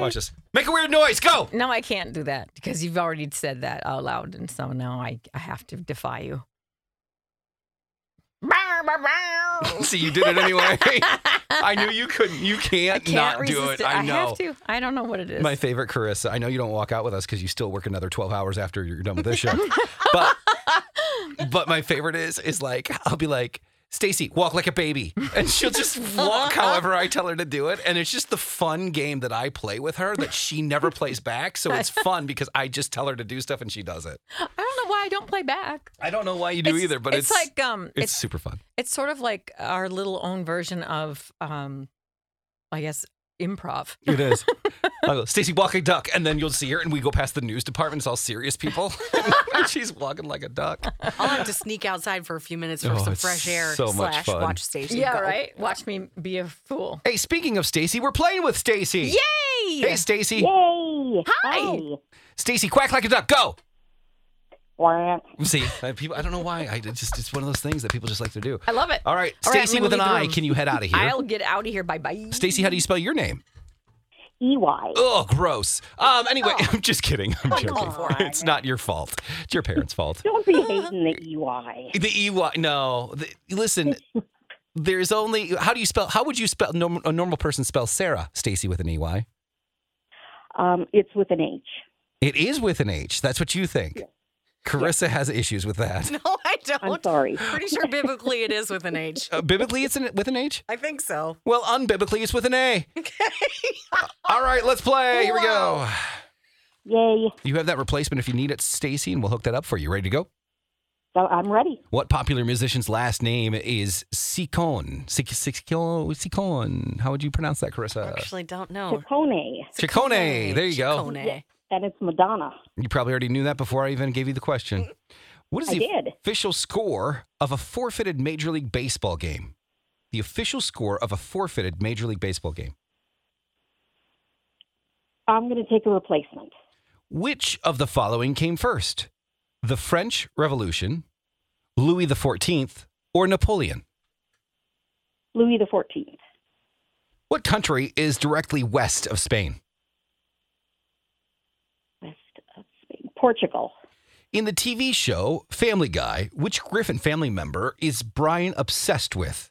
Watch this. Make a weird noise. Go. No, I can't do that because you've already said that out loud, and so now I I have to defy you. See, you did it anyway. I knew you couldn't. You can't, I can't not do it. it. I know. I have to. I don't know what it is. My favorite, Carissa. I know you don't walk out with us because you still work another twelve hours after you're done with this show. but but my favorite is is like I'll be like. Stacy, walk like a baby. And she'll just walk however I tell her to do it. And it's just the fun game that I play with her that she never plays back. So it's fun because I just tell her to do stuff and she does it. I don't know why I don't play back. I don't know why you do It's- either, but it's, it's like um, it's, it's super fun. it's sort of like our little own version of um, I guess improv. It is. I'll go, Stacy, walk like a duck. And then you'll see her and we go past the news department. It's all serious people. and she's walking like a duck. I'll have to sneak outside for a few minutes for Oh, some fresh air so much slash fun. watch station. Yeah, go. right. Watch me be a fool. Hey, speaking of Stacy, we're playing with Stacy. Yay! Hey, Stacy. Yay! Hi. Stacy, quack like a duck. Go. Quack. See, I, people, I don't know why. I just it's one of those things that people just like to do. I love it. All right, All right, I'm Stacy gonna with an leave the I. room. Can you head out of here? I'll get out of here. Bye bye. Stacy, how do you spell your name? EY. Oh, gross. Um. Anyway, I'm just kidding. I'm joking. on. It's not your fault. It's your parents' fault. Don't be hating the EY. The EY. No. The, listen. There's only. How do you spell? How would you spell? Norm, a normal person spells Sarah. Stacy with an EY. Um, it's with an H. It is with an H. That's what you think. Carissa has issues with that. No, I don't. I'm sorry. Pretty sure biblically it is with an H. Uh, biblically, it's an, with an H. I think so. Well, unbiblically, it's with an A. Okay. All right, let's play. Here we go. Yay. You have that replacement if you need it, Stacy, and we'll hook that up for you. Ready to go? So I'm ready. What popular musician's last name is Sicon? Sicon? Sicon. How would you pronounce that, Carissa? I Actually, don't know. Ciccone. Ciccone. There you go. Ciccone. And it's Madonna. You probably already knew that before I even gave you the question. What is I the did. official score of a forfeited Major League Baseball game? The official score of a forfeited Major League Baseball game. I'm going to take a replacement. Which of the following came first? The French Revolution, Louis XIV, or Napoleon? Louis XIV. What country is directly west of Spain? West of Spain. Portugal. In the TV show Family Guy, which Griffin family member is Brian obsessed with?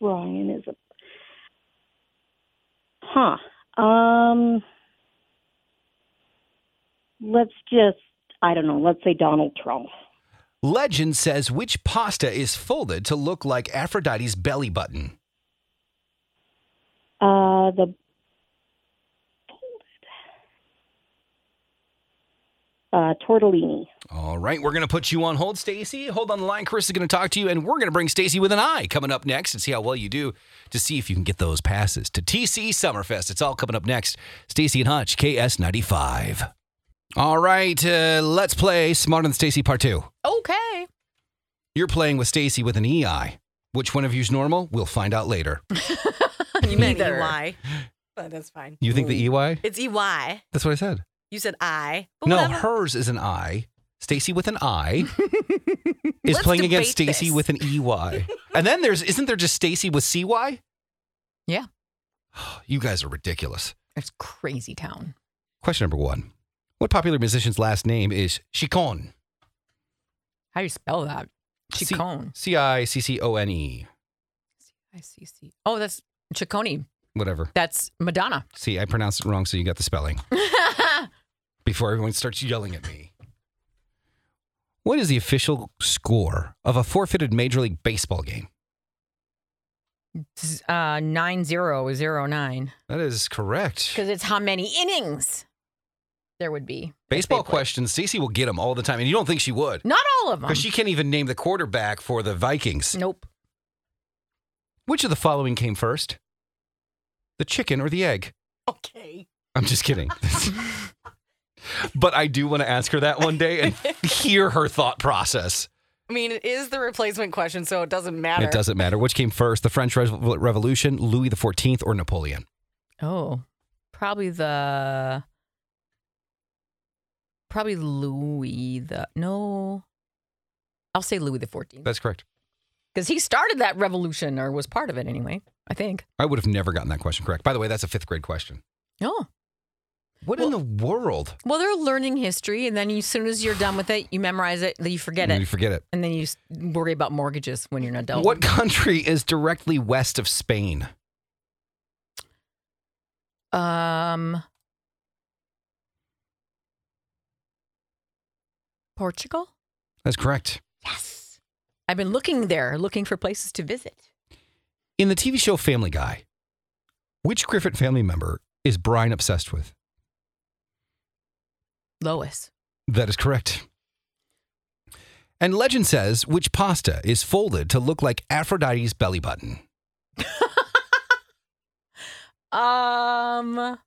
Brian is a. Huh. Um. Let's just. I don't know. Let's say Donald Trump. Legend says which pasta is folded to look like Aphrodite's belly button? Uh, the uh, tortellini. All right, we're going to put you on hold, Stacy. Hold on the line. Chris is going to talk to you, and we're going to bring Stacy with an eye coming up next and see how well you do to see if you can get those passes to TC Summerfest. It's all coming up next. Stacy and Hutch, KS95. All right, uh, let's play Smarter Than Stacy Part 2. Okay. You're playing with Stacy with an EI. Which one of you's normal? We'll find out later. You meant Neither. EY. But that's fine. You think the EY? It's EY. That's what I said. You said I. No, whatever. hers is an I. Stacy with an I is Let's playing against debate Stacy this. with an EY. and then there's isn't there just Stacy with CY? Yeah. You guys are ridiculous. It's crazy town. Question number 1. What popular musician's last name is Chicon? How do you spell that? C- Chicone. C I C C O N E. I see. See. Oh, that's Ciccone. Whatever. That's Madonna. See, I pronounced it wrong so you got the spelling. Before everyone starts yelling at me. What is the official score of a forfeited Major League Baseball game? uh, nine zero zero nine. That is correct. Because it's how many innings there would be. Baseball questions, Stacey will get them all the time, and you don't think she would. Not all of them. Because she can't even name the quarterback for the Vikings. Nope. Which of the following came first? The chicken or the egg? Okay. I'm just kidding. but I do want to ask her that one day and hear her thought process. I mean, it is the replacement question, so it doesn't matter. It doesn't matter. Which came first, the French Re- Revolution, Louis XIV, or Napoleon? Oh, probably the. Probably Louis the no. I'll say Louis the Fourteenth. That's correct. Because he started that revolution or was part of it anyway, I think. I would have never gotten that question correct. By the way, that's a fifth grade question. Oh. What in the world? Well, they're learning history, and then you, as soon as you're done with it, you memorize it, then you forget And it, You forget it. and then you worry about mortgages when you're an adult. What country is directly west of Spain? Um, Portugal. That's correct. Yes, I've been looking there, looking for places to visit. In the TV show Family Guy, which Griffith family member is Brian obsessed with? Lois. That is correct. And legend says which pasta is folded to look like Aphrodite's belly button? Um.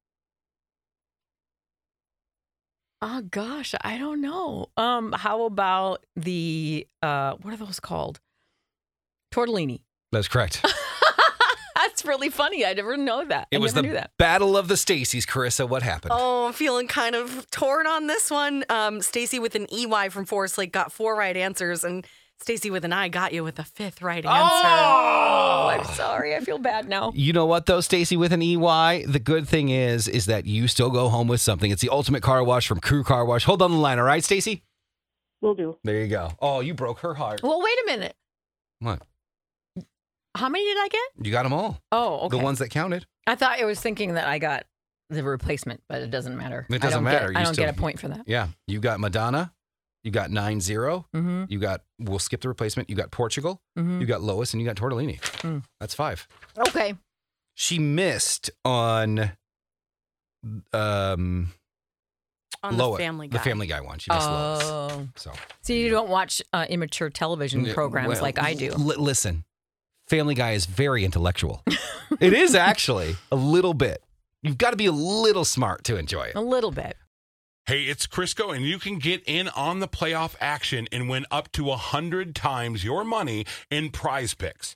Oh gosh, I don't know. Um, how about the uh, what are those called? Tortellini. That's correct. That's really funny. I never know that. It I was never the knew that. Battle of the Stacys, Carissa. What happened? Oh, I'm feeling kind of torn on this one. Um, Stacy with an EY from Forest Lake got four right answers, and Stacy with an I got you with a fifth right answer. Oh, I'm sorry. I feel bad now. You know what though, Stacy with an EY? The good thing is is that you still go home with something. It's the ultimate car wash from Crew Car Wash. Hold on the line, all right, Stacy? Will do. There you go. Oh, you broke her heart. Well, wait a minute. What? How many did I get? You got them all. Oh, okay. The ones that counted. I thought I was thinking that I got the replacement, but it doesn't matter. It I doesn't don't matter. Get, You I don't still- get a point for that. Yeah. You got Madonna. You got 9 0. Mm-hmm. You got, we'll skip the replacement. You got Portugal. Mm-hmm. You got Lois and you got Tortellini. Mm. That's five. Okay. She missed on um On Lois, the Family Guy. the Family Guy one. She missed Lois. Oh. So So you don't watch uh, immature television programs well, like I do. li- listen, Family Guy is very intellectual. it is actually a little bit. You've got to be a little smart to enjoy it. A little bit. Hey, it's Crisco, and you can get in on the playoff action and win up to 100 times your money in PrizePicks.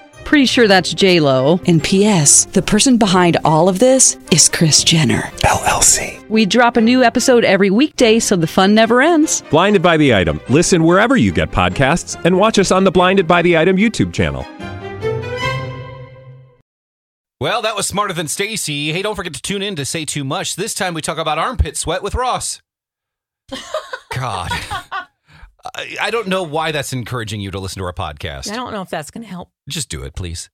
Pretty sure that's J Lo. And P.S. The person behind all of this is Kris Jenner. LLC. We drop a new episode every weekday, so the fun never ends. Blinded by the item. Listen wherever you get podcasts, and watch us on the Blinded by the Item YouTube channel. Well, that was smarter than Stacy. Hey, don't forget to tune in to say too much. This time we talk about armpit sweat with Ross. God. I, I don't know why that's encouraging you to listen to our podcast. I don't know if that's going to help. Just do it, please.